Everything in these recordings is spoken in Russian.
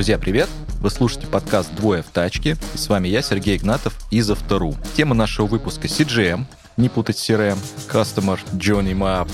Друзья, привет! Вы слушаете подкаст «Двое в тачке». И с вами я, Сергей Игнатов из Автору. Тема нашего выпуска CGM, не путать с CRM, Customer Journey Map,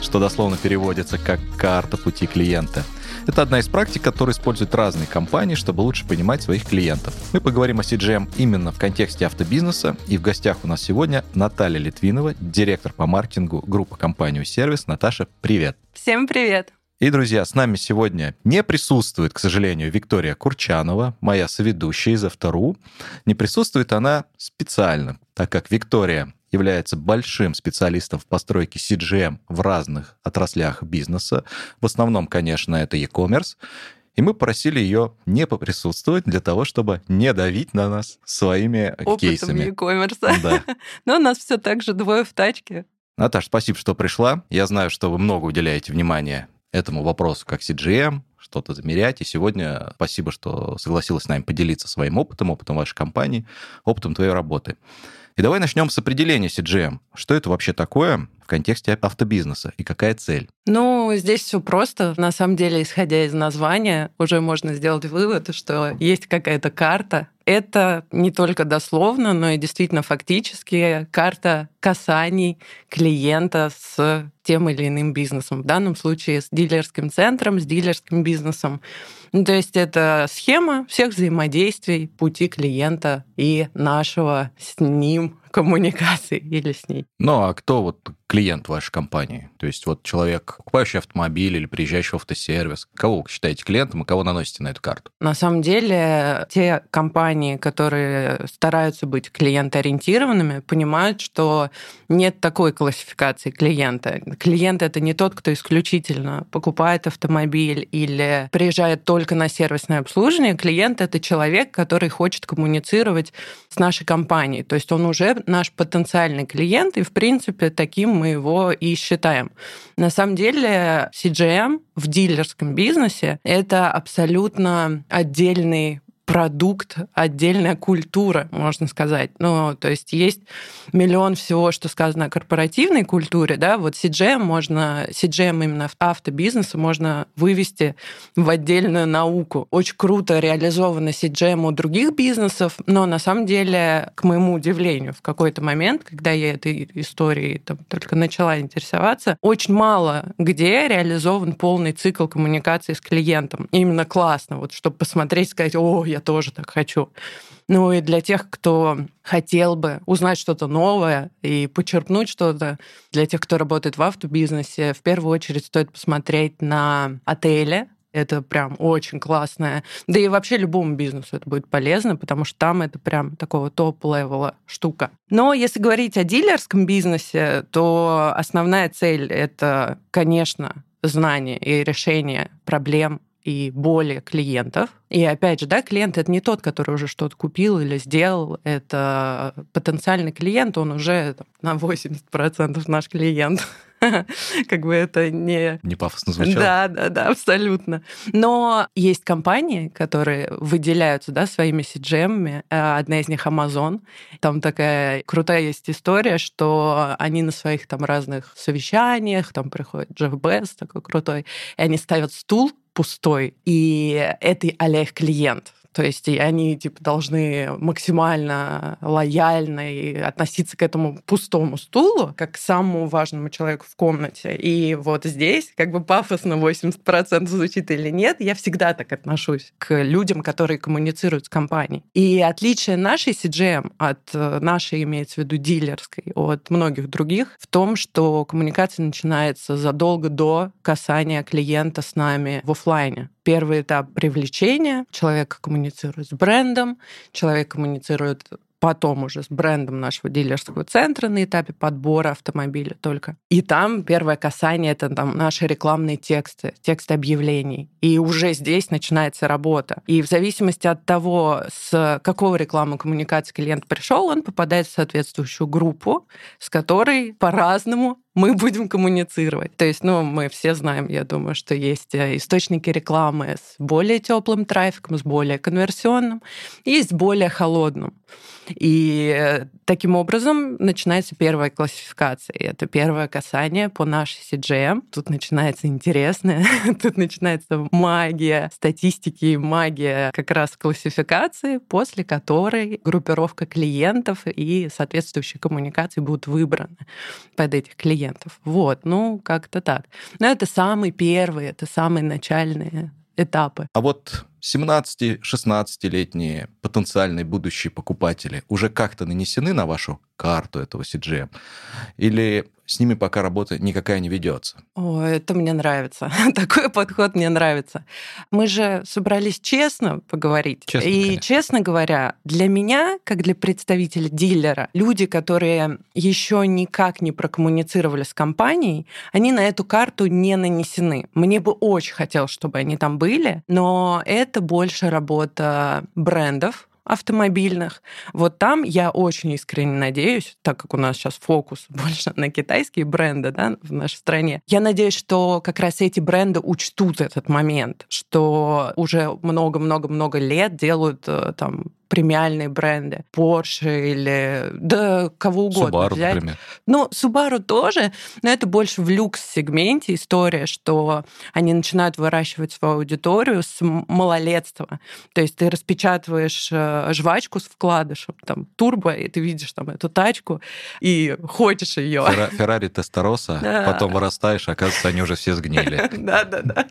что дословно переводится как «карта пути клиента». Это одна из практик, которые используют разные компании, чтобы лучше понимать своих клиентов. Мы поговорим о CGM именно в контексте автобизнеса. И в гостях у нас сегодня Наталья Литвинова, директор по маркетингу группы компании «Сервис». Наташа, привет! Всем привет! И, друзья, с нами сегодня не присутствует, к сожалению, Виктория Курчанова, моя соведущая из Автору. Не присутствует она специально, так как Виктория является большим специалистом в постройке CGM в разных отраслях бизнеса. В основном, конечно, это e-commerce. И мы просили ее не поприсутствовать для того, чтобы не давить на нас своими Опытом кейсами. e-commerce. Да. Но у нас все так же двое в тачке. Наташ, спасибо, что пришла. Я знаю, что вы много уделяете внимания этому вопросу как CGM, что-то замерять. И сегодня спасибо, что согласилась с нами поделиться своим опытом, опытом вашей компании, опытом твоей работы. И давай начнем с определения CGM. Что это вообще такое в контексте автобизнеса и какая цель? Ну, здесь все просто. На самом деле, исходя из названия, уже можно сделать вывод, что есть какая-то карта. Это не только дословно, но и действительно фактически карта касаний клиента с тем или иным бизнесом. В данном случае с дилерским центром, с дилерским бизнесом. Ну, то есть это схема всех взаимодействий пути клиента и нашего с ним коммуникации или с ней. Ну, а кто вот клиент вашей компании? То есть вот человек, покупающий автомобиль или приезжающий в автосервис, кого вы считаете клиентом и кого наносите на эту карту? На самом деле, те компании, которые стараются быть клиентоориентированными, понимают, что нет такой классификации клиента. Клиент — это не тот, кто исключительно покупает автомобиль или приезжает только на сервисное обслуживание. Клиент — это человек, который хочет коммуницировать с нашей компанией. То есть он уже наш потенциальный клиент, и, в принципе, таким мы его и считаем. На самом деле, CGM в дилерском бизнесе — это абсолютно отдельный продукт, отдельная культура, можно сказать. Ну, то есть есть миллион всего, что сказано о корпоративной культуре, да, вот CGM можно, CGM именно автобизнеса можно вывести в отдельную науку. Очень круто реализовано CGM у других бизнесов, но на самом деле, к моему удивлению, в какой-то момент, когда я этой историей там, только начала интересоваться, очень мало где реализован полный цикл коммуникации с клиентом. Именно классно, вот чтобы посмотреть, сказать, о, я тоже так хочу. Ну и для тех, кто хотел бы узнать что-то новое и почерпнуть что-то, для тех, кто работает в автобизнесе, в первую очередь стоит посмотреть на отели, это прям очень классное. Да и вообще любому бизнесу это будет полезно, потому что там это прям такого top-level а штука. Но если говорить о дилерском бизнесе, то основная цель — это, конечно, знание и решение проблем и боли клиентов. И опять же, да, клиент это не тот, который уже что-то купил или сделал, это потенциальный клиент, он уже на 80% наш клиент. как бы это не... Не пафосно звучало. Да, да, да, абсолютно. Но есть компании, которые выделяются да, своими CGM. Э, одна из них Amazon. Там такая крутая есть история, что они на своих там разных совещаниях, там приходит Джефф Бесс такой крутой, и они ставят стул пустой, и это Олег клиент. То есть они типа должны максимально лояльно и относиться к этому пустому стулу, как к самому важному человеку в комнате. И вот здесь, как бы пафосно 80% звучит или нет, я всегда так отношусь к людям, которые коммуницируют с компанией. И отличие нашей CGM от э, нашей, имеется в виду дилерской, от многих других, в том, что коммуникация начинается задолго до касания клиента с нами в офлайне. Первый этап привлечения. Человек коммуницирует с брендом, человек коммуницирует потом уже с брендом нашего дилерского центра на этапе подбора автомобиля только. И там первое касание — это там наши рекламные тексты, тексты объявлений. И уже здесь начинается работа. И в зависимости от того, с какого рекламы коммуникации клиент пришел, он попадает в соответствующую группу, с которой по-разному мы будем коммуницировать. То есть, ну, мы все знаем, я думаю, что есть э, источники рекламы с более теплым трафиком, с более конверсионным, есть более холодным. И э, таким образом начинается первая классификация. И это первое касание по нашей CGM. Тут начинается интересное, тут начинается магия статистики, магия как раз классификации, после которой группировка клиентов и соответствующие коммуникации будут выбраны под этих клиентов. Вот, ну, как-то так. Но это самый первый, это самые начальные этапы. А вот 17-16-летние потенциальные будущие покупатели уже как-то нанесены на вашу карту этого CGM? Или с ними пока работа никакая не ведется? О, это мне нравится. Такой подход мне нравится. Мы же собрались честно поговорить. Честно, И, конечно. честно говоря, для меня, как для представителя дилера, люди, которые еще никак не прокоммуницировали с компанией, они на эту карту не нанесены. Мне бы очень хотелось, чтобы они там были, но это больше работа брендов, автомобильных. Вот там я очень искренне надеюсь, так как у нас сейчас фокус больше на китайские бренды да, в нашей стране, я надеюсь, что как раз эти бренды учтут этот момент, что уже много-много-много лет делают э, там премиальные бренды, Porsche или да кого угодно Subaru, взять. например. Ну, Subaru тоже, но это больше в люкс-сегменте история, что они начинают выращивать свою аудиторию с малолетства. То есть ты распечатываешь э, жвачку с вкладышем, там, турбо, и ты видишь там эту тачку, и хочешь ее. Ферра- Феррари Тестороса, Да. потом вырастаешь, оказывается, они уже все сгнили. Да, да, да.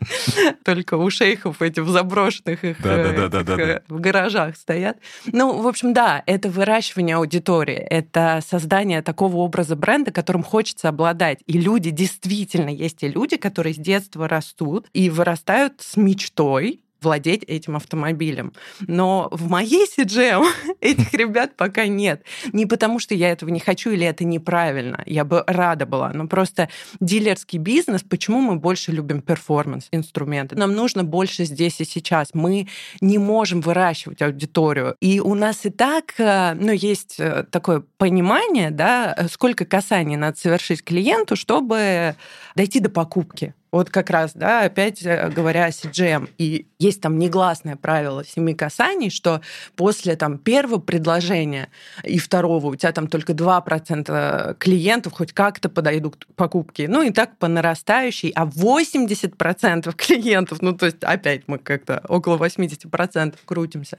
Только у шейхов эти в заброшенных их этих, э, в гаражах стоят. Ну, в общем, да, это выращивание аудитории, это создание такого образа бренда, которым хочется обладать. И люди, действительно, есть и люди, которые с детства растут и вырастают с мечтой владеть этим автомобилем. Но в моей CGM этих ребят пока нет. Не потому, что я этого не хочу или это неправильно. Я бы рада была. Но просто дилерский бизнес, почему мы больше любим перформанс-инструменты? Нам нужно больше здесь и сейчас. Мы не можем выращивать аудиторию. И у нас и так, э, ну, есть э, такое понимание, да, э, сколько касаний надо совершить клиенту, чтобы дойти до покупки. Вот как раз, да, опять э, говоря о CGM. И есть там негласное правило семи касаний, что после там первого предложения и второго у тебя там только 2% клиентов хоть как-то подойдут к покупке. Ну и так по нарастающей, а 80% клиентов, ну то есть опять мы как-то около 80% крутимся.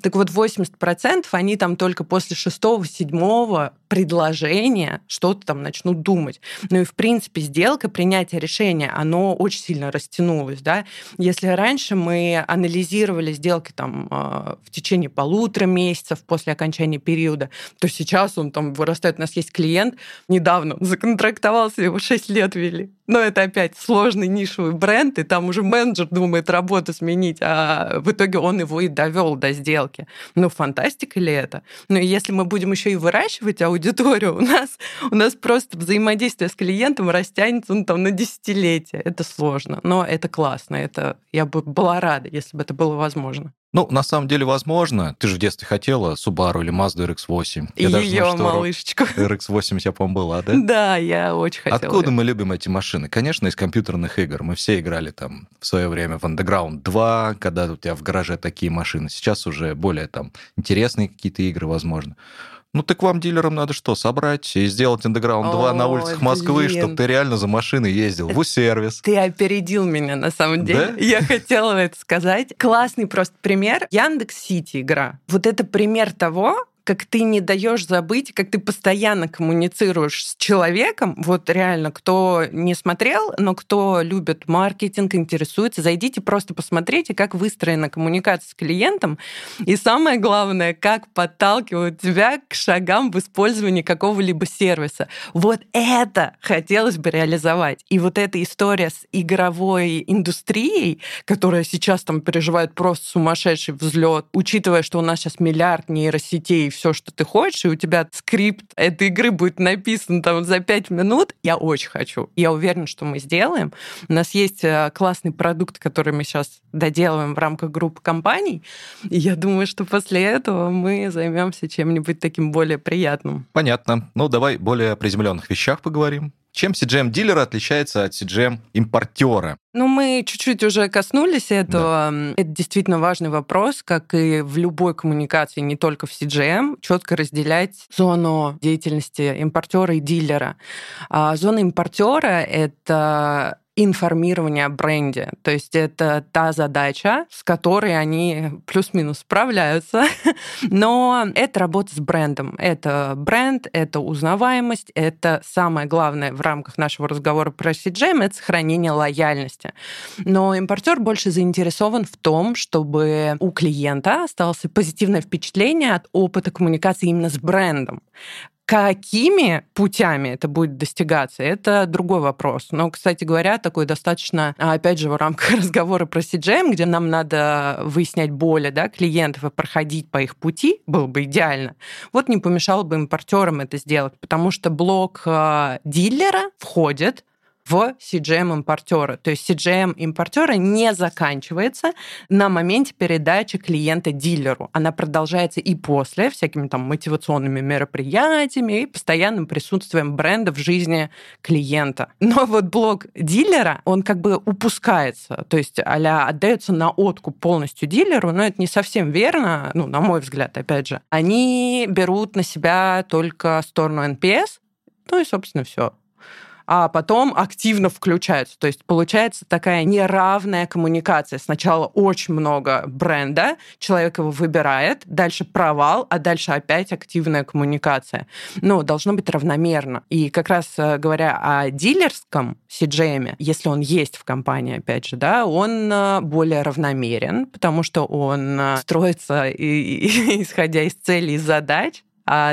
Так вот 80% они там только после шестого, седьмого предложения что-то там начнут думать. Ну и в принципе сделка, принятие решения, оно очень сильно растянулось, да. Если раньше мы анализировали сделки там э, в течение полутора месяцев после окончания периода, то сейчас он там вырастает. У нас есть клиент, недавно он законтрактовался, его 6 лет вели. Но это опять сложный нишевый бренд, и там уже менеджер думает работу сменить, а в итоге он его и довел до сделки. Ну, фантастика ли это? Ну, если мы будем еще и выращивать аудиторию, у нас, у нас просто взаимодействие с клиентом растянется ну, там, на десятилетия. Это сложно, но это классно. Это, я бы была рада, если бы это было возможно. Ну, на самом деле, возможно. Ты же в детстве хотела Subaru или Mazda RX-8. И Я ее знаю, что малышечку. RX-8 у тебя, по-моему, была, да? Да, я очень хотела. Откуда мы любим эти машины? Конечно, из компьютерных игр. Мы все играли там в свое время в Underground 2, когда у тебя в гараже такие машины. Сейчас уже более там интересные какие-то игры, возможно. Ну так вам, дилерам, надо что, собрать и сделать Underground 2 на Ой, улицах Москвы, чтобы ты реально за машиной ездил в сервис. Ты опередил меня, на самом деле. Да? Я хотела это сказать. Классный просто пример. Яндекс Сити игра. Вот это пример того, как ты не даешь забыть, как ты постоянно коммуницируешь с человеком, вот реально, кто не смотрел, но кто любит маркетинг, интересуется, зайдите просто посмотрите, как выстроена коммуникация с клиентом, и самое главное, как подталкивают тебя к шагам в использовании какого-либо сервиса. Вот это хотелось бы реализовать. И вот эта история с игровой индустрией, которая сейчас там переживает просто сумасшедший взлет, учитывая, что у нас сейчас миллиард нейросетей, все, что ты хочешь, и у тебя скрипт этой игры будет написан там за пять минут, я очень хочу. Я уверена, что мы сделаем. У нас есть э, классный продукт, который мы сейчас доделываем в рамках группы компаний. И я думаю, что после этого мы займемся чем-нибудь таким более приятным. Понятно. Ну, давай более приземленных вещах поговорим. Чем CGM-дилер отличается от CGM-импортера? Ну, мы чуть-чуть уже коснулись этого. Да. Это действительно важный вопрос, как и в любой коммуникации, не только в CGM, четко разделять зону деятельности импортера и дилера. А зона импортера это информирования о бренде. То есть это та задача, с которой они плюс-минус справляются. Но это работа с брендом. Это бренд, это узнаваемость, это самое главное в рамках нашего разговора про CGM, это сохранение лояльности. Но импортер больше заинтересован в том, чтобы у клиента осталось позитивное впечатление от опыта коммуникации именно с брендом. Какими путями это будет достигаться, это другой вопрос. Но, кстати говоря, такой достаточно, опять же, в рамках разговора про CGM, где нам надо выяснять боли да, клиентов и проходить по их пути, было бы идеально. Вот не помешало бы импортерам это сделать, потому что блок э, дилера входит в CGM импортера. То есть CGM импортера не заканчивается на моменте передачи клиента дилеру. Она продолжается и после всякими там мотивационными мероприятиями и постоянным присутствием бренда в жизни клиента. Но вот блок дилера, он как бы упускается. То есть а отдается на откуп полностью дилеру, но это не совсем верно, ну, на мой взгляд, опять же. Они берут на себя только сторону NPS, ну и, собственно, все а потом активно включаются. То есть получается такая неравная коммуникация. Сначала очень много бренда, человек его выбирает, дальше провал, а дальше опять активная коммуникация. Ну, должно быть равномерно. И как раз э, говоря о дилерском CGM, если он есть в компании, опять же, да, он э, более равномерен, потому что он э, строится исходя из целей и задач,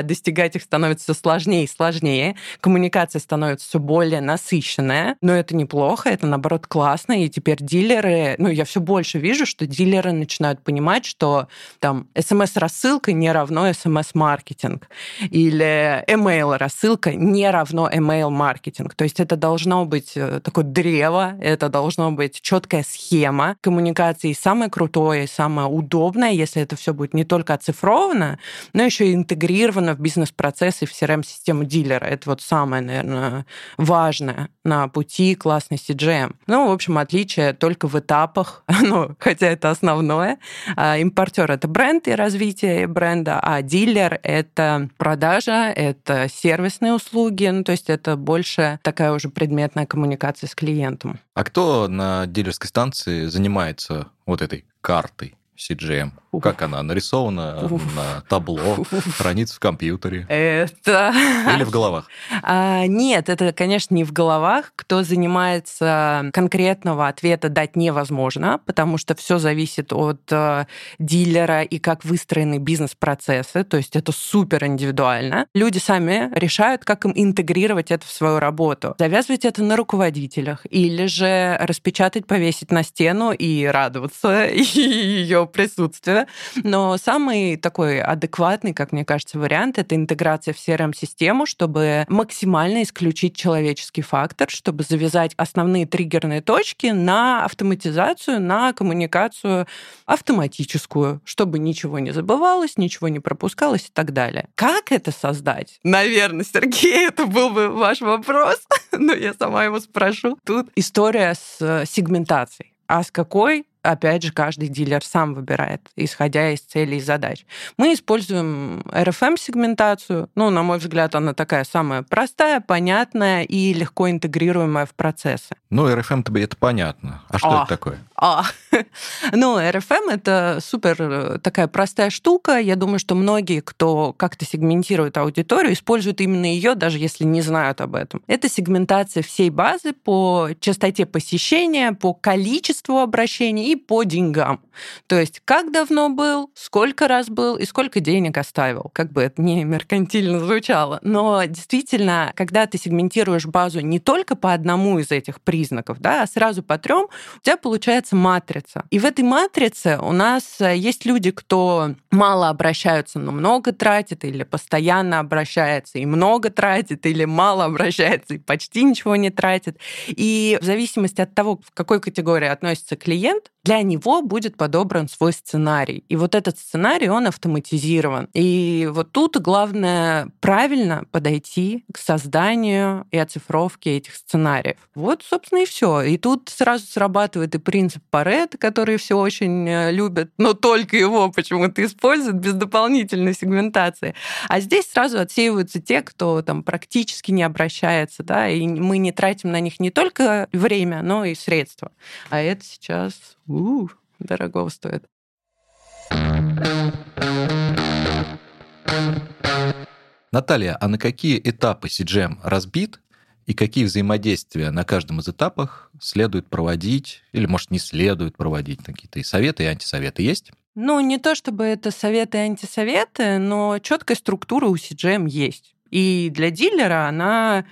достигать их становится все сложнее и сложнее, коммуникация становится все более насыщенная, но это неплохо, это наоборот классно, и теперь дилеры, ну я все больше вижу, что дилеры начинают понимать, что там смс-рассылка не равно смс-маркетинг, или email-рассылка не равно email-маркетинг, то есть это должно быть э, такое древо, это должно быть четкая схема коммуникации, самое крутое, самое удобное, если это все будет не только оцифровано, но еще и интегрировано интегрировано в бизнес-процессы, в CRM-систему дилера. Это вот самое, наверное, важное на пути классной CGM. Ну, в общем, отличие только в этапах, ну, хотя это основное. А, импортер — это бренд и развитие бренда, а дилер — это продажа, это сервисные услуги, ну, то есть это больше такая уже предметная коммуникация с клиентом. А кто на дилерской станции занимается вот этой картой? CGM? Уф. Как она нарисована Уф. на табло, Уф. хранится в компьютере? Это... Или в головах? А, нет, это, конечно, не в головах. Кто занимается конкретного ответа дать невозможно, потому что все зависит от э, дилера и как выстроены бизнес-процессы, то есть это супер индивидуально. Люди сами решают, как им интегрировать это в свою работу. Завязывать это на руководителях или же распечатать, повесить на стену и радоваться ее присутствие. Но самый такой адекватный, как мне кажется, вариант — это интеграция в CRM-систему, чтобы максимально исключить человеческий фактор, чтобы завязать основные триггерные точки на автоматизацию, на коммуникацию автоматическую, чтобы ничего не забывалось, ничего не пропускалось и так далее. Как это создать? Наверное, Сергей, это был бы ваш вопрос, но я сама его спрошу. Тут история с сегментацией. А с какой опять же, каждый дилер сам выбирает, исходя из целей и задач. Мы используем RFM-сегментацию. Ну, на мой взгляд, она такая самая простая, понятная и легко интегрируемая в процессы. Ну, RFM-то это понятно. А что а, это такое? А. Ну, RFM — это супер э, такая простая штука. Я думаю, что многие, кто как-то сегментирует аудиторию, используют именно ее, даже если не знают об этом. Это сегментация всей базы по частоте посещения, по количеству обращений и по деньгам. То есть как давно был, сколько раз был и сколько денег оставил. Как бы это не меркантильно звучало. Но действительно, когда ты сегментируешь базу не только по одному из этих признаков, да, а сразу по трем, у тебя получается матрица. И в этой матрице у нас э, есть люди, кто мало обращаются, но много тратит, или постоянно обращается и много тратит, или мало обращается и почти ничего не тратит. И в зависимости от того, в какой категории относится клиент, для него будет подобран свой сценарий. И вот этот сценарий, он автоматизирован. И вот тут главное правильно подойти к созданию и оцифровке этих сценариев. Вот, собственно, и все. И тут сразу срабатывает и принцип Парет, который все очень э, любят, но только его почему-то используют без дополнительной сегментации. А здесь сразу отсеиваются те, кто там практически не обращается, да, и мы не тратим на них не только время, но и средства. А это сейчас у, дорого стоит. Наталья, а на какие этапы CGM разбит и какие взаимодействия на каждом из этапах следует проводить или, может, не следует проводить? Какие-то и советы, и антисоветы есть? Ну, не то чтобы это советы и антисоветы, но четкая структура у CGM есть. И для дилера она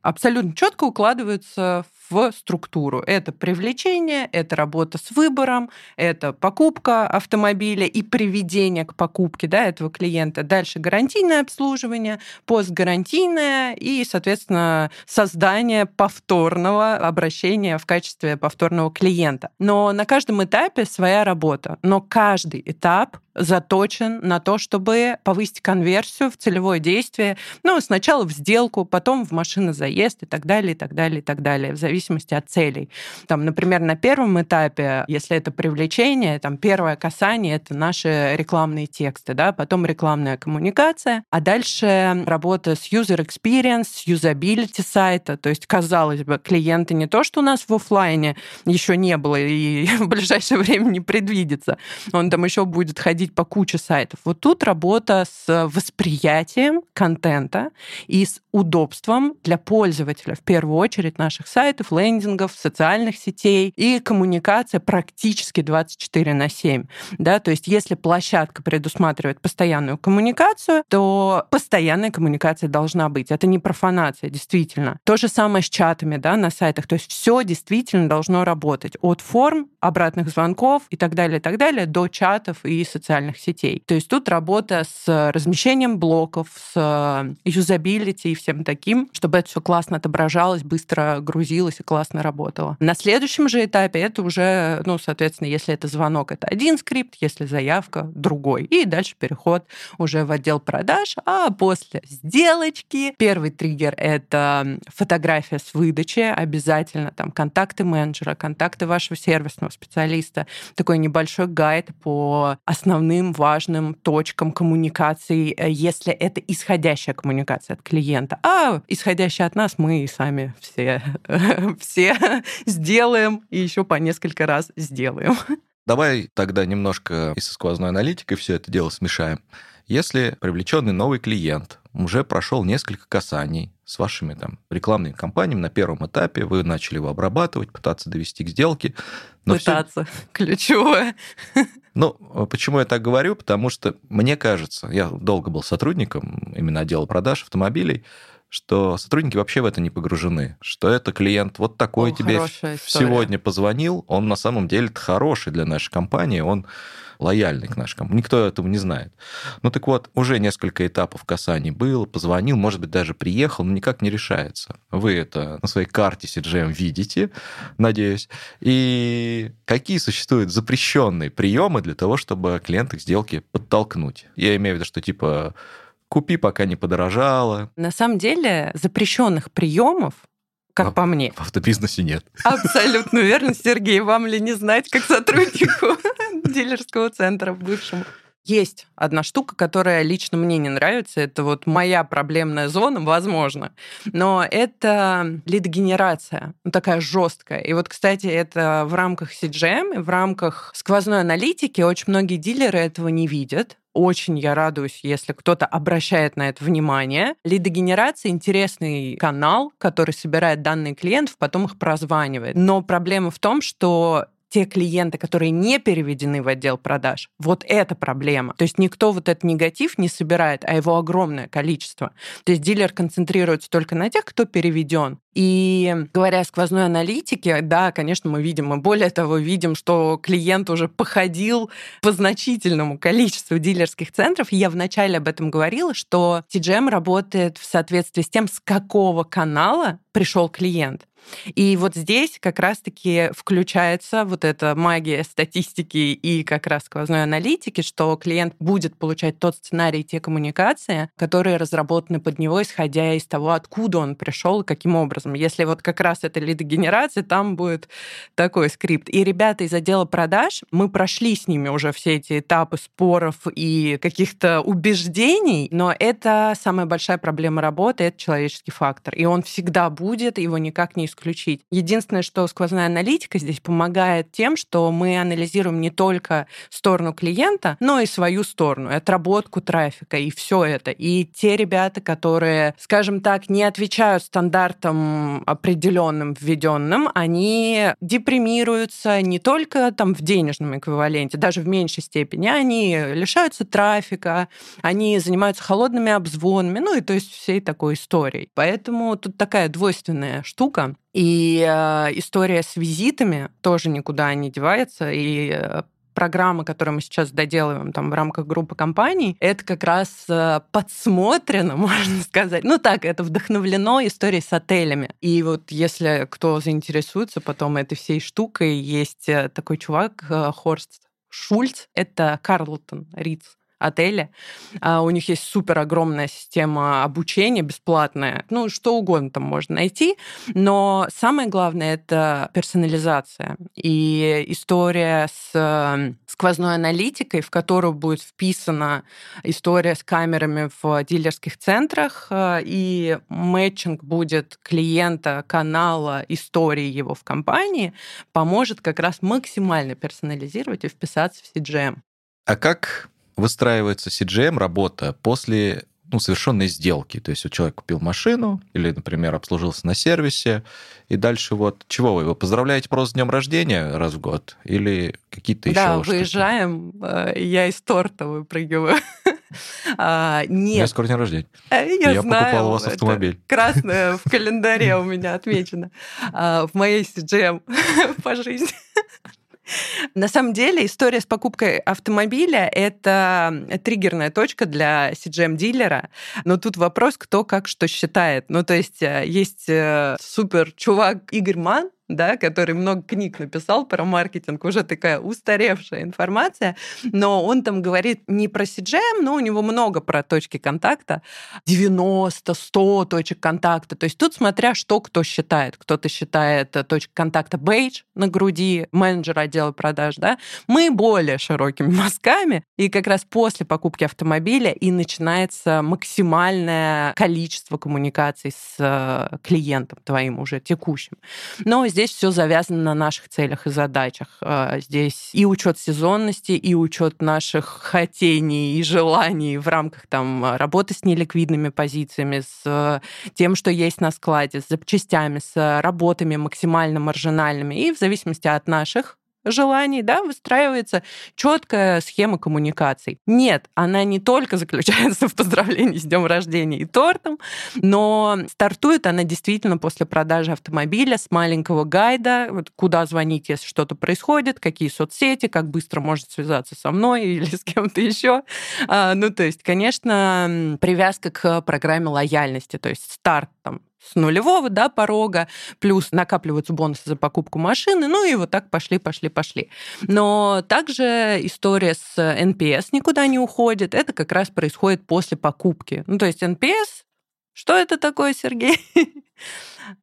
абсолютно четко укладывается в структуру. Это привлечение, это работа с выбором, это покупка автомобиля и приведение к покупке да, этого клиента. Дальше гарантийное обслуживание, постгарантийное и, соответственно, создание повторного обращения в качестве повторного клиента. Но на каждом этапе своя работа. Но каждый этап заточен на то, чтобы повысить конверсию в целевое действие. Ну, сначала в сделку, потом в машину заезд и так далее, и так далее, и так далее, в зависимости от целей. Там, например, на первом этапе, если это привлечение, там первое касание — это наши рекламные тексты, да, потом рекламная коммуникация, а дальше работа с user experience, с юзабилити сайта, то есть, казалось бы, клиенты не то, что у нас в офлайне еще не было и в ближайшее время не предвидится, он там еще будет ходить ходить по куче сайтов. Вот тут работа с восприятием контента и с удобством для пользователя, в первую очередь наших сайтов, лендингов, социальных сетей и коммуникация практически 24 на 7. Да? То есть если площадка предусматривает постоянную коммуникацию, то постоянная коммуникация должна быть. Это не профанация, действительно. То же самое с чатами да, на сайтах. То есть все действительно должно работать. От форм, обратных звонков и так далее, и так далее, до чатов и социальных социальных сетей. То есть тут работа с размещением блоков, с юзабилити и всем таким, чтобы это все классно отображалось, быстро грузилось и классно работало. На следующем же этапе это уже, ну, соответственно, если это звонок, это один скрипт, если заявка, другой. И дальше переход уже в отдел продаж, а после сделочки первый триггер — это фотография с выдачи, обязательно там контакты менеджера, контакты вашего сервисного специалиста, такой небольшой гайд по основным основным важным точкам коммуникации, э, если это исходящая коммуникация от клиента. А исходящая от нас мы и сами все, все сделаем и еще по несколько раз сделаем. Давай тогда немножко из сквозной аналитикой все это дело смешаем. Если привлеченный новый клиент уже прошел несколько касаний с вашими там рекламными кампаниями на первом этапе, вы начали его обрабатывать, пытаться довести к сделке. Но пытаться, все... ключевое. Ну, почему я так говорю? Потому что мне кажется, я долго был сотрудником именно отдела продаж автомобилей, что сотрудники вообще в это не погружены, что это клиент вот такой О, тебе сегодня позвонил, он на самом деле хороший для нашей компании, он лояльный к нашей компании. Никто этого не знает. Ну так вот, уже несколько этапов касаний был, позвонил, может быть, даже приехал, но никак не решается. Вы это на своей карте CGM видите, надеюсь. И какие существуют запрещенные приемы для того, чтобы клиента к сделке подтолкнуть? Я имею в виду, что типа купи, пока не подорожало. На самом деле запрещенных приемов как а, по мне. В автобизнесе нет. Абсолютно верно, Сергей. Вам ли не знать, как сотруднику дилерского центра бывшему? Есть одна штука, которая лично мне не нравится. Это вот моя проблемная зона, возможно. Но это лидогенерация, ну, такая жесткая. И вот, кстати, это в рамках CGM, в рамках сквозной аналитики очень многие дилеры этого не видят. Очень я радуюсь, если кто-то обращает на это внимание. Лидогенерация — интересный канал, который собирает данные клиентов, потом их прозванивает. Но проблема в том, что те клиенты, которые не переведены в отдел продаж, вот это проблема. То есть никто вот этот негатив не собирает, а его огромное количество. То есть дилер концентрируется только на тех, кто переведен. И говоря о сквозной аналитике, да, конечно, мы видим, мы более того видим, что клиент уже походил по значительному количеству дилерских центров. И я вначале об этом говорила, что TGM работает в соответствии с тем, с какого канала пришел клиент. И вот здесь как раз-таки включается вот эта магия статистики и как раз сквозной аналитики, что клиент будет получать тот сценарий те коммуникации, которые разработаны под него, исходя из того, откуда он пришел и каким образом. Если вот как раз это лидогенерация, там будет такой скрипт. И ребята из отдела продаж, мы прошли с ними уже все эти этапы споров и каких-то убеждений, но это самая большая проблема работы, это человеческий фактор. И он всегда будет, его никак не исключить. Единственное, что сквозная аналитика здесь помогает тем, что мы анализируем не только сторону клиента, но и свою сторону, отработку трафика и все это. И те ребята, которые, скажем так, не отвечают стандартам определенным введенным, они депримируются не только там в денежном эквиваленте, даже в меньшей степени, они лишаются трафика, они занимаются холодными обзвонами, ну и то есть всей такой историей. Поэтому тут такая двойственная штука. И э, история с визитами тоже никуда не девается. И э, программы, которые мы сейчас доделываем там в рамках группы компаний, это как раз э, подсмотрено, можно сказать. Ну так, это вдохновлено историей с отелями. И вот если кто заинтересуется потом этой всей штукой, есть э, такой чувак, Хорст Шульц, это Карлтон Риц отеля. А у них есть супер огромная система обучения бесплатная. Ну, что угодно там можно найти. Но самое главное — это персонализация. И история с сквозной аналитикой, в которую будет вписана история с камерами в дилерских центрах, э, и мэтчинг будет клиента, канала, истории его в компании, поможет как раз максимально персонализировать и вписаться в CGM. А как выстраивается CGM работа после ну, совершенной сделки. То есть вот человек купил машину или, например, обслужился на сервисе, и дальше вот чего вы его поздравляете просто с днем рождения раз в год или какие-то еще Да, выезжаем, э, я из торта выпрыгиваю. А, нет. У меня скоро день рождения. Э, я, я знаю, покупал у вас автомобиль. Красное в календаре у меня отмечено. А, в моей CGM по жизни. На самом деле история с покупкой автомобиля — это триггерная точка для CGM-дилера, но тут вопрос, кто как что считает. Ну, то есть э, есть э, супер чувак Игорь Ман, да, который много книг написал про маркетинг, уже такая устаревшая информация, но он там говорит не про CGM, но у него много про точки контакта, 90, 100 точек контакта, то есть тут смотря что кто считает. Кто-то считает э, точка контакта бейдж на груди, менеджер отдела продаж, да, мы более широкими мазками, и как раз после покупки автомобиля и начинается максимальное количество коммуникаций с э, клиентом твоим уже текущим. Но здесь все завязано на наших целях и задачах. А, здесь и учет сезонности, и учет наших хотений и желаний в рамках там, работы с неликвидными позициями, с тем, что есть на складе, с запчастями, с работами максимально маржинальными. И в зависимости от наших желаний, да, выстраивается четкая схема коммуникаций. Нет, она не только заключается в поздравлении с днем рождения и тортом, но стартует она действительно после продажи автомобиля с маленького гайда, вот куда звонить, если что-то происходит, какие соцсети, как быстро может связаться со мной или с кем-то еще. А, ну, то есть, конечно, привязка к программе лояльности, то есть старт там с нулевого да, порога, плюс накапливаются бонусы за покупку машины, ну и вот так пошли, пошли, пошли. Но также история с NPS никуда не уходит, это как раз происходит после покупки. Ну то есть NPS, что это такое, Сергей?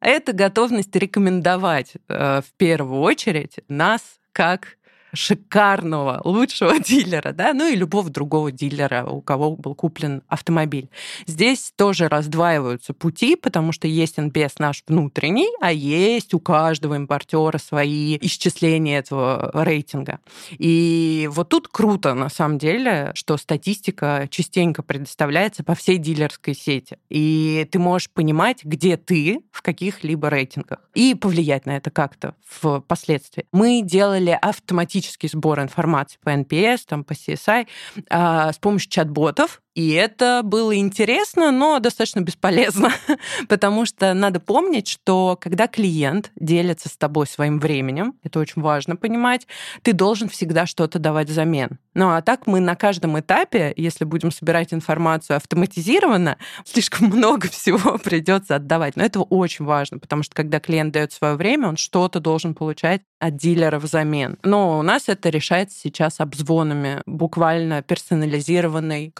Это готовность рекомендовать э, в первую очередь нас как шикарного, лучшего дилера, да, ну и любого другого дилера, у кого был куплен автомобиль. Здесь тоже раздваиваются пути, потому что есть NPS наш внутренний, а есть у каждого импортера свои исчисления этого рейтинга. И вот тут круто, на самом деле, что статистика частенько предоставляется по всей дилерской сети. И ты можешь понимать, где ты в каких-либо рейтингах. И повлиять на это как-то впоследствии. Мы делали автоматически автоматический сбор информации по NPS, там, по CSI а, с помощью чат-ботов, И это было интересно, но достаточно бесполезно, потому что надо помнить, что когда клиент делится с тобой своим временем, это очень важно понимать, ты должен всегда что-то давать взамен. Ну а так мы на каждом этапе, если будем собирать информацию автоматизированно, слишком много всего придется отдавать. Но это очень важно, потому что когда клиент дает свое время, он что-то должен получать от дилера взамен. Но у нас это решается сейчас обзвонами, буквально персонализированной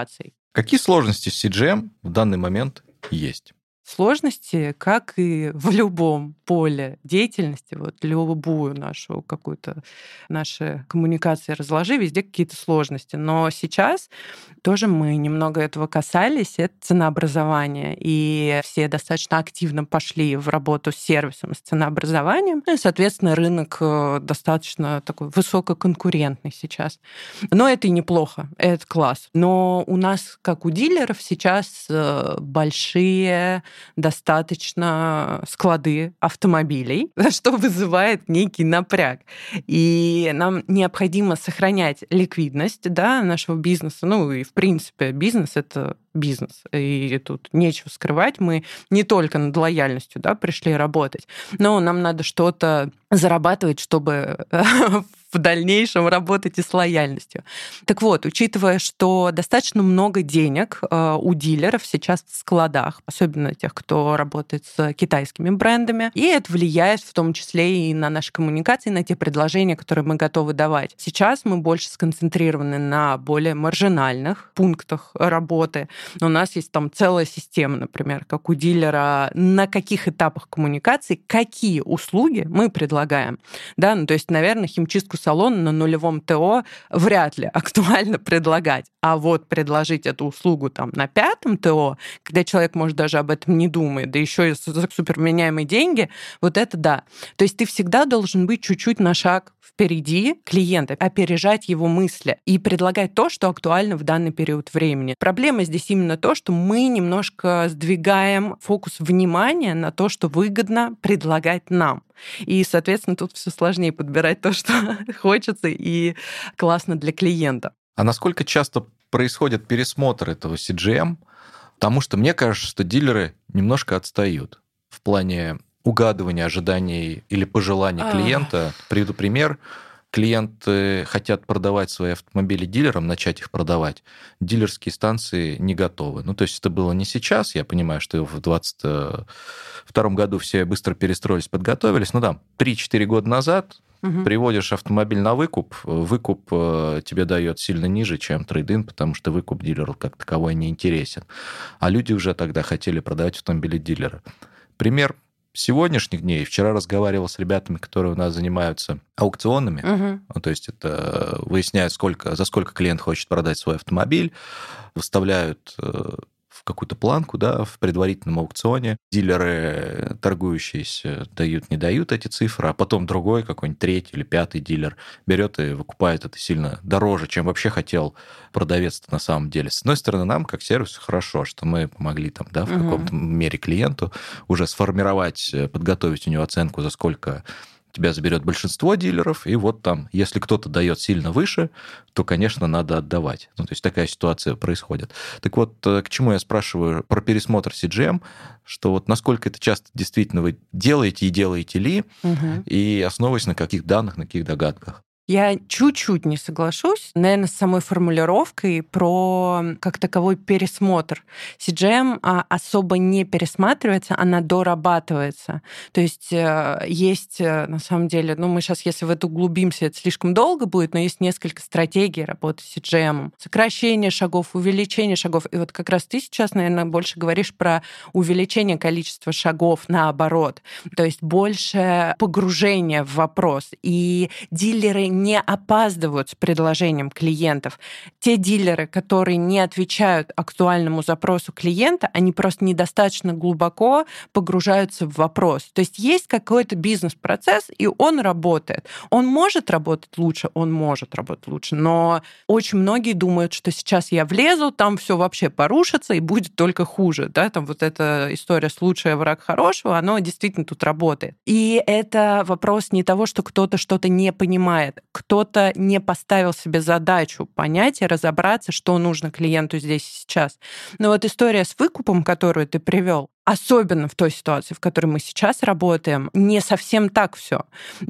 коммуникацией. Какие сложности с CGM в данный момент есть? Сложности, как и в любом поле деятельности, вот любую нашу какую-то наши коммуникации разложи, везде какие-то сложности. Но сейчас тоже мы немного этого касались, это ценообразование. И все достаточно активно пошли в работу с сервисом, с ценообразованием. Ну и, соответственно, рынок э, достаточно такой высококонкурентный сейчас. Но это и неплохо, это класс. Но у нас, как у дилеров, сейчас э, большие достаточно склады автомобилей, что вызывает некий напряг. И нам необходимо сохранять ликвидность да, нашего бизнеса. Ну и, в принципе, бизнес — это бизнес. И тут нечего скрывать. Мы не только над лояльностью да, пришли работать, но нам надо что-то зарабатывать, чтобы в дальнейшем работать и с лояльностью. Так вот, учитывая, что достаточно много денег э, у дилеров сейчас в складах, особенно тех, кто работает с китайскими брендами, и это влияет в том числе и на наши коммуникации, на те предложения, которые мы готовы давать. Сейчас мы больше сконцентрированы на более маржинальных пунктах работы. У нас есть там целая система, например, как у дилера, на каких этапах коммуникации, какие услуги мы предлагаем. Да, ну, то есть, наверное, химчистку салон на нулевом ТО вряд ли актуально предлагать. А вот предложить эту услугу там на пятом ТО, когда человек, может, даже об этом не думает, да еще и за суперменяемые деньги, вот это да. То есть ты всегда должен быть чуть-чуть на шаг впереди клиента, опережать его мысли и предлагать то, что актуально в данный период времени. Проблема здесь именно то, что мы немножко сдвигаем фокус внимания на то, что выгодно предлагать нам. И, соответственно, тут все сложнее подбирать то, что хочется и классно для клиента. А насколько часто происходит пересмотр этого CGM? Потому что мне кажется, что дилеры немножко отстают в плане угадывания ожиданий или пожеланий а. клиента. Приведу пример клиенты хотят продавать свои автомобили дилерам, начать их продавать, дилерские станции не готовы. Ну, то есть это было не сейчас, я понимаю, что в 2022 году все быстро перестроились, подготовились, ну да, 3-4 года назад угу. приводишь автомобиль на выкуп, выкуп э, тебе дает сильно ниже, чем трейдинг, потому что выкуп дилеру как таковой не интересен. А люди уже тогда хотели продавать автомобили дилера. Пример сегодняшних дней, вчера разговаривал с ребятами, которые у нас занимаются аукционами, угу. ну, то есть это выясняют, сколько, за сколько клиент хочет продать свой автомобиль, выставляют э, в какую-то планку, да, в предварительном аукционе. Дилеры, торгующиеся, дают, не дают эти цифры, а потом другой какой-нибудь третий или пятый дилер берет и выкупает это сильно дороже, чем вообще хотел продавец на самом деле. С одной стороны, нам, как сервису, хорошо, что мы помогли там, да, в угу. каком-то мере клиенту уже сформировать, подготовить у него оценку, за сколько тебя заберет большинство дилеров, и вот там, если кто-то дает сильно выше, то, конечно, надо отдавать. Ну, то есть такая ситуация происходит. Так вот, э, к чему я спрашиваю про пересмотр CGM, что вот насколько это часто действительно вы делаете и делаете ли, угу. и основываясь на каких данных, на каких догадках. Я чуть-чуть не соглашусь, наверное, с самой формулировкой про как таковой пересмотр. CGM а, особо не пересматривается, она дорабатывается. То есть э, есть, э, на самом деле, ну мы сейчас, если в это углубимся, это слишком долго будет, но есть несколько стратегий работы с CGM. Сокращение шагов, увеличение шагов. И вот как раз ты сейчас, наверное, больше говоришь про увеличение количества шагов наоборот. То есть больше погружение в вопрос. И дилеры не опаздывают с предложением клиентов. Те дилеры, которые не отвечают актуальному запросу клиента, они просто недостаточно глубоко погружаются в вопрос. То есть есть какой-то бизнес-процесс, и он работает. Он может работать лучше, он может работать лучше, но очень многие думают, что сейчас я влезу, там все вообще порушится и будет только хуже. Да? Там вот эта история с лучший враг хорошего, оно действительно тут работает. И это вопрос не того, что кто-то что-то не понимает кто-то не поставил себе задачу понять и разобраться, что нужно клиенту здесь и сейчас. Но вот история с выкупом, которую ты привел, особенно в той ситуации, в которой мы сейчас работаем, не совсем так все.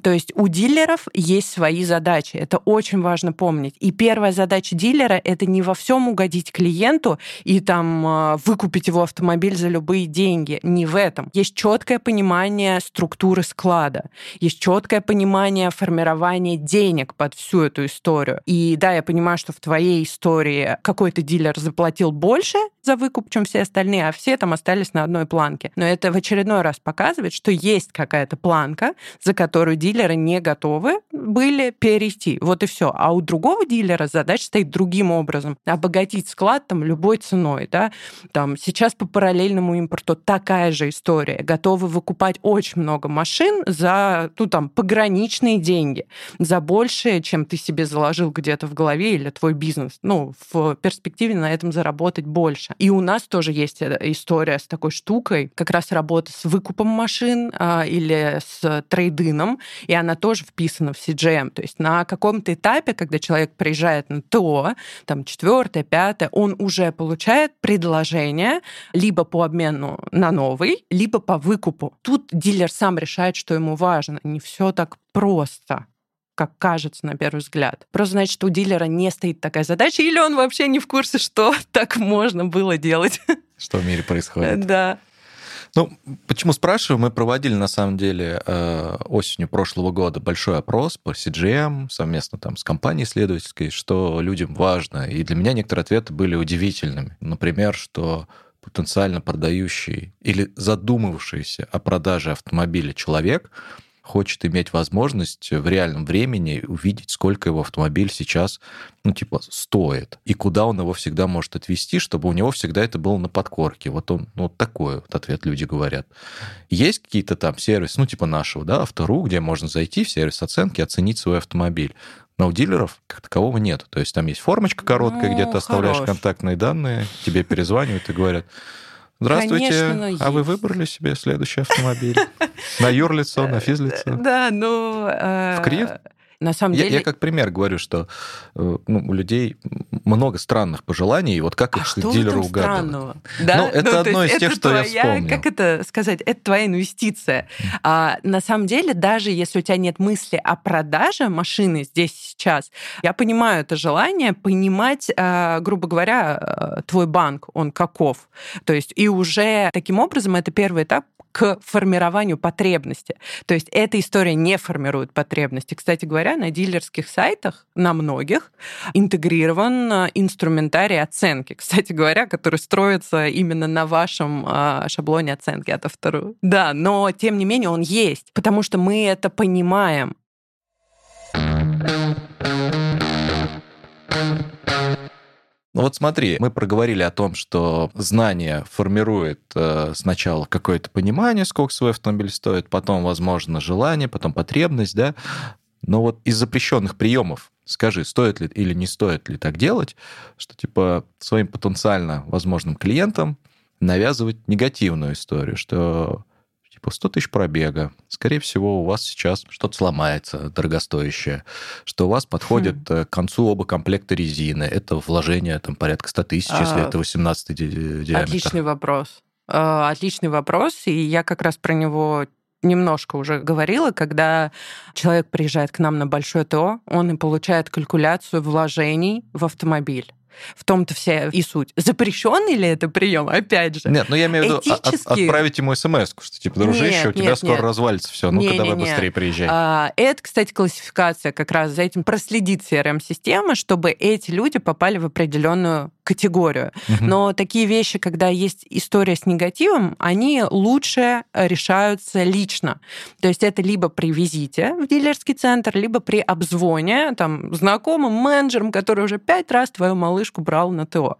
То есть у дилеров есть свои задачи. Это очень важно помнить. И первая задача дилера — это не во всем угодить клиенту и там а, выкупить его автомобиль за любые деньги. Не в этом. Есть четкое понимание структуры склада. Есть четкое понимание формирования денег под всю эту историю. И да, я понимаю, что в твоей истории какой-то дилер заплатил больше за выкуп, чем все остальные, а все там остались на одной планке. Но это в очередной раз показывает, что есть какая-то планка, за которую дилеры не готовы были перейти. Вот и все. А у другого дилера задача стоит другим образом. Обогатить склад там любой ценой. Да? Там, сейчас по параллельному импорту такая же история. Готовы выкупать очень много машин за ну, там, пограничные деньги, за большее, чем ты себе заложил где-то в голове или твой бизнес. Ну, в перспективе на этом заработать больше. И у нас тоже есть история с такой штукой, как раз работа с выкупом машин а, или с трейдином, и она тоже вписана в CGM. То есть на каком-то этапе, когда человек приезжает на ТО, там четвертое, пятое, он уже получает предложение либо по обмену на новый, либо по выкупу. Тут дилер сам решает, что ему важно. Не все так просто как кажется на первый взгляд. Просто значит, что у дилера не стоит такая задача, или он вообще не в курсе, что так можно было делать. Что в мире происходит. Да. Ну, почему спрашиваю? Мы проводили, на самом деле, э, осенью прошлого года большой опрос по CGM совместно там с компанией исследовательской, что людям важно. И для меня некоторые ответы были удивительными. Например, что потенциально продающий или задумывавшийся о продаже автомобиля человек – хочет иметь возможность в реальном времени увидеть, сколько его автомобиль сейчас, ну, типа, стоит, и куда он его всегда может отвезти, чтобы у него всегда это было на подкорке. Вот он, ну, вот такой вот ответ люди говорят. Есть какие-то там сервисы, ну, типа нашего, да, автору, где можно зайти в сервис оценки, оценить свой автомобиль. Но у дилеров как такового нет. То есть там есть формочка короткая, ну, где ты оставляешь хорош. контактные данные, тебе перезванивают и говорят, Здравствуйте. Конечно, а вы выбрали себе следующий автомобиль? На юрлицо, на физлицо? Да, ну... В КРИФ? На самом деле... Я как пример говорю, что э, ну, у людей много странных пожеланий, и вот как а их что дилеру угадывать? странного? Да? Ну, это ну, одно из тех, что твоя, я вспомнил. Как это сказать? Это твоя инвестиция. А, на самом деле, даже если у тебя нет мысли о продаже машины здесь сейчас, я понимаю это желание понимать, а, грубо говоря, а, твой банк, он каков. То есть и уже таким образом это первый этап к формированию потребности. То есть эта история не формирует потребности. Кстати говоря, на дилерских сайтах, на многих, интегрирован э, инструментарий оценки, кстати говоря, который строится именно на вашем э, шаблоне оценки от автора. Да, но тем не менее он есть, потому что мы это понимаем. Ну вот смотри, мы проговорили о том, что знание формирует э, сначала какое-то понимание, сколько свой автомобиль стоит, потом, возможно, желание, потом потребность, да. Но вот из запрещенных приемов скажи, стоит ли или не стоит ли так делать, что типа своим потенциально возможным клиентам навязывать негативную историю, что типа 100 тысяч пробега, скорее всего, у вас сейчас что-то сломается дорогостоящее, что у вас подходит хм. к концу оба комплекта резины. Это вложение там порядка 100 тысяч, а, если это 18 диаметр. Отличный вопрос. А, отличный вопрос, и я как раз про него немножко уже говорила, когда человек приезжает к нам на большое ТО, он и получает калькуляцию вложений в автомобиль. В том-то вся и суть. Запрещенный ли это прием? Опять же. Нет, ну я имею в виду Этически... отправить ему смс что типа, дружище, нет, у тебя нет, скоро нет. развалится все, ну-ка давай нет. быстрее приезжай. А, это, кстати, классификация как раз за этим проследит CRM-система, чтобы эти люди попали в определенную категорию. Угу. Но такие вещи, когда есть история с негативом, они лучше решаются лично. То есть это либо при визите в дилерский центр, либо при обзвоне там, знакомым менеджером, который уже пять раз твою малышку брал на ТО.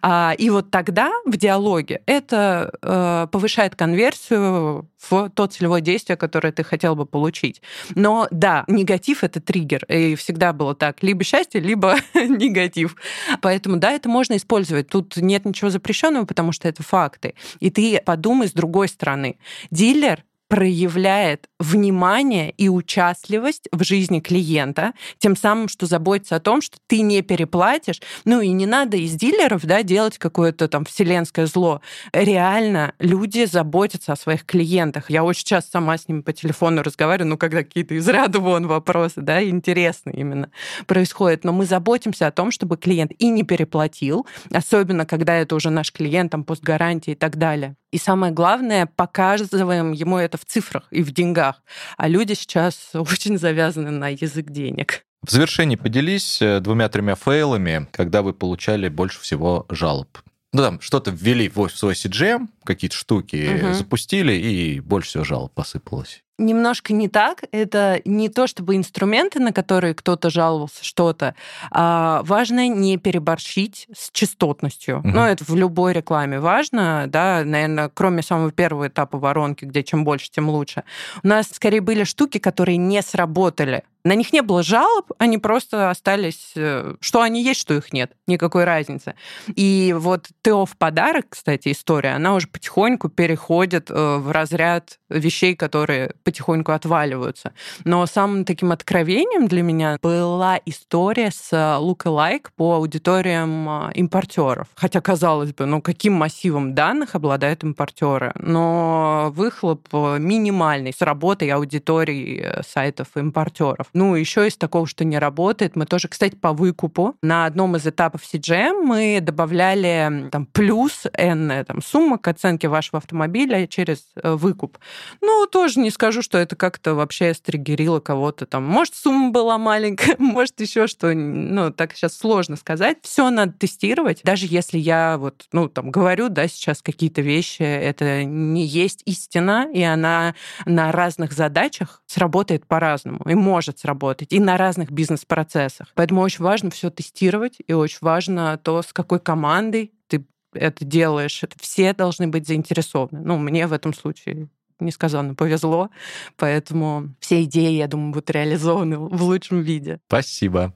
А, и вот тогда в диалоге это э, повышает конверсию в то целевое действие, которое ты хотел бы получить. Но да, негатив — это триггер, и всегда было так. Либо счастье, либо негатив. Поэтому да, это можно использовать. Тут нет ничего запрещенного, потому что это факты. И ты подумай с другой стороны. Дилер проявляет внимание и участливость в жизни клиента, тем самым, что заботится о том, что ты не переплатишь. Ну и не надо из дилеров да, делать какое-то там вселенское зло. Реально люди заботятся о своих клиентах. Я очень часто сама с ними по телефону разговариваю, ну, когда какие-то из ряда вон вопросы, да, интересные именно происходят. Но мы заботимся о том, чтобы клиент и не переплатил, особенно когда это уже наш клиент, там, постгарантия и так далее. И самое главное, показываем ему это в цифрах и в деньгах. А люди сейчас очень завязаны на язык денег. В завершении поделись э, двумя-тремя фейлами, когда вы получали больше всего жалоб. Ну, там что-то ввели в свой CGM, какие-то штуки угу. запустили, и больше всего жалоб посыпалось немножко не так. Это не то чтобы инструменты, на которые кто-то жаловался, что-то. А важно не переборщить с частотностью. Угу. Ну, это в любой рекламе важно, да, наверное, кроме самого первого этапа воронки, где чем больше, тем лучше. У нас скорее были штуки, которые не сработали. На них не было жалоб, они просто остались, э, что они есть, что их нет, никакой разницы. И вот ТО в подарок, кстати, история, она уже потихоньку переходит э, в разряд вещей, которые потихоньку отваливаются. Но самым таким откровением для меня была история с Lookalike по аудиториям импортеров. Хотя, казалось бы, ну каким массивом данных обладают импортеры? Но выхлоп э, минимальный с работой аудитории э, сайтов импортеров. Ну, еще из такого, что не работает, мы тоже, кстати, по выкупу на одном из этапов CGM мы добавляли там плюс n там, сумма к оценке вашего автомобиля через э, выкуп. Ну, тоже не скажу, что это как-то вообще стригерило кого-то там. Может, сумма была маленькая, может, еще что. Ну, так сейчас сложно сказать. Все надо тестировать. Даже если я вот, ну, там, говорю, да, сейчас какие-то вещи, это не есть истина, и она на разных задачах сработает по-разному и может сработать, и на разных бизнес-процессах. Поэтому очень важно все тестировать, и очень важно то, с какой командой ты это делаешь. Это все должны быть заинтересованы. Ну, мне в этом случае несказанно повезло, поэтому все идеи, я думаю, будут реализованы в лучшем виде. Спасибо.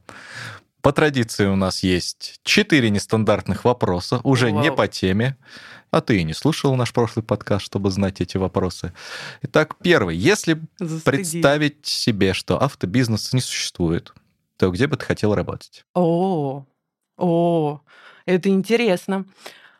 По традиции у нас есть четыре нестандартных вопроса, уже Вау. не по теме. А ты и не слушал наш прошлый подкаст, чтобы знать эти вопросы. Итак, первый. Если Застыди. представить себе, что автобизнес не существует, то где бы ты хотел работать? О, о, это интересно.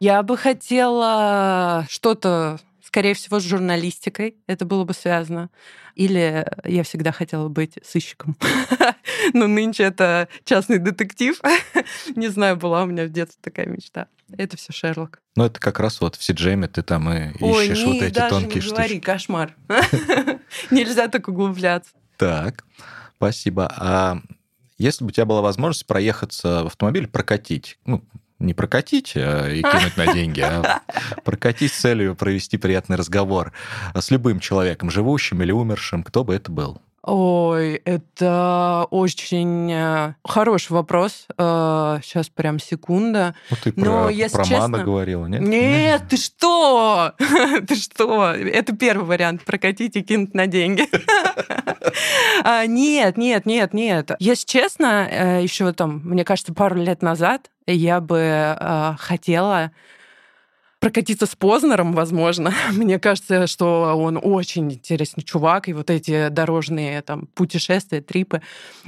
Я бы хотела что-то скорее всего, с журналистикой это было бы связано. Или я всегда хотела быть сыщиком. Но нынче это частный детектив. Не знаю, была у меня в детстве такая мечта. Это все Шерлок. Ну, это как раз вот в Сиджеме ты там и Ой, ищешь вот эти тонкие не говори, кошмар. Нельзя так углубляться. Так, спасибо. А если бы у тебя была возможность проехаться в автомобиль, прокатить, ну, не прокатить а, и кинуть на деньги, а прокатить с целью провести приятный разговор с любым человеком, живущим или умершим, кто бы это был? Ой, это очень э, хороший вопрос. Сейчас э, прям секунда. Ну, ты Но, про, если про честно... Мана говорила, нет? Нет, ты что? ты что? Это первый вариант. Прокатить и кинуть на деньги. А, нет, нет, нет, нет. Если честно, э, еще там, мне кажется, пару лет назад я бы хотела прокатиться с Познером, возможно. Мне кажется, что он очень интересный чувак, и вот эти дорожные там путешествия, трипы.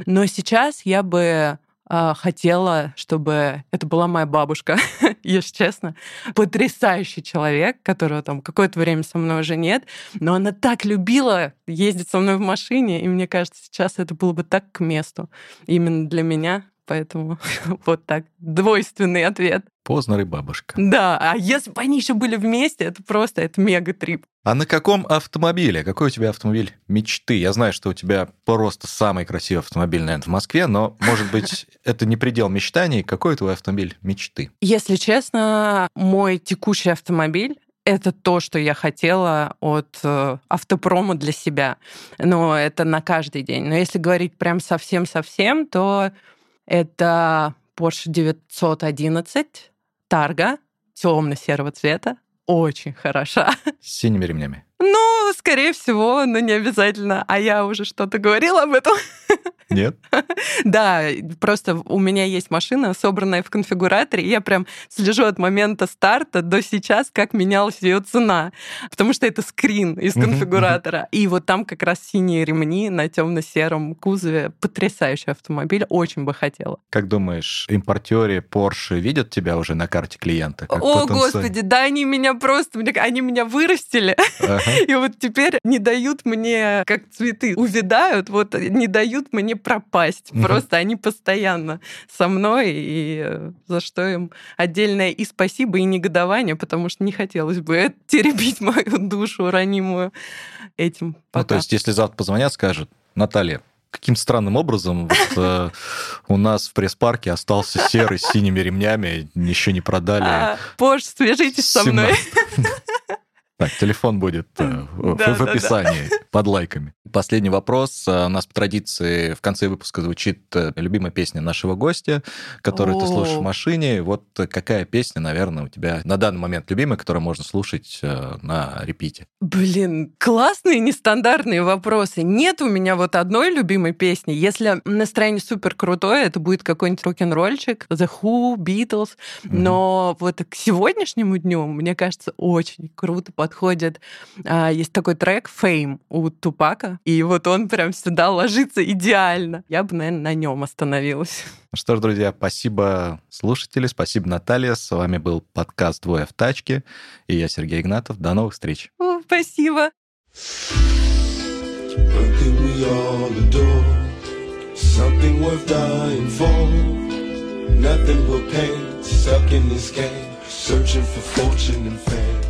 Но сейчас я бы э, хотела, чтобы это была моя бабушка, если честно. Потрясающий человек, которого там какое-то время со мной уже нет, но она так любила ездить со мной в машине, и мне кажется, сейчас это было бы так к месту именно для меня. Поэтому вот так. Двойственный ответ. Познер и бабушка. Да, а если бы они еще были вместе, это просто это мега-трип. А на каком автомобиле? Какой у тебя автомобиль мечты? Я знаю, что у тебя просто самый красивый автомобиль, наверное, в Москве, но, может быть, это не предел мечтаний. Какой твой автомобиль мечты? Если честно, мой текущий автомобиль это то, что я хотела от э, автопрома для себя. Но это на каждый день. Но если говорить прям совсем-совсем, то это Porsche 911 Тарга темно-серого цвета. Очень хороша. С синими ремнями. Ну, скорее всего, но не обязательно. А я уже что-то говорила об этом. Нет? Да, просто у меня есть машина, собранная в конфигураторе, и я прям слежу от момента старта до сейчас, как менялась ее цена, потому что это скрин из конфигуратора. И вот там как раз синие ремни на темно-сером кузове. Потрясающий автомобиль, очень бы хотела. Как думаешь, импортеры Porsche видят тебя уже на карте клиента? О, господи, да они меня просто, они меня вырастили, и вот теперь не дают мне, как цветы увядают, вот не дают мне пропасть. Просто они постоянно со мной, и э, за что им отдельное и спасибо, и негодование, потому что не хотелось бы теребить мою душу ранимую этим. Пока. Ну, то есть, если завтра позвонят, скажут, Наталья, каким странным образом вот, э, у нас в пресс-парке остался серый с синими ремнями, еще не продали. А, Позже свяжитесь со мной. Так, телефон будет э, в, да, в описании да, да. под лайками. Последний вопрос. Э, у нас по традиции в конце выпуска звучит э, любимая песня нашего гостя, которую ты слушаешь в машине. Вот какая песня, наверное, у тебя на данный момент любимая, которую можно слушать на репите? Блин, классные нестандартные вопросы. Нет у меня вот одной любимой песни. Если настроение супер крутое, это будет какой-нибудь рок-н-ролльчик, The Who, Beatles. Но вот к сегодняшнему дню, мне кажется, очень круто подходит. А, есть такой трек Fame у Тупака, и вот он прям сюда ложится идеально. Я бы, наверное, на нем остановилась. Ну что ж, друзья, спасибо слушатели, спасибо Наталья. С вами был подкаст «Двое в тачке». И я Сергей Игнатов. До новых встреч. О, спасибо. Something worth dying for. Nothing but pain, stuck in this game, searching for fortune and fame.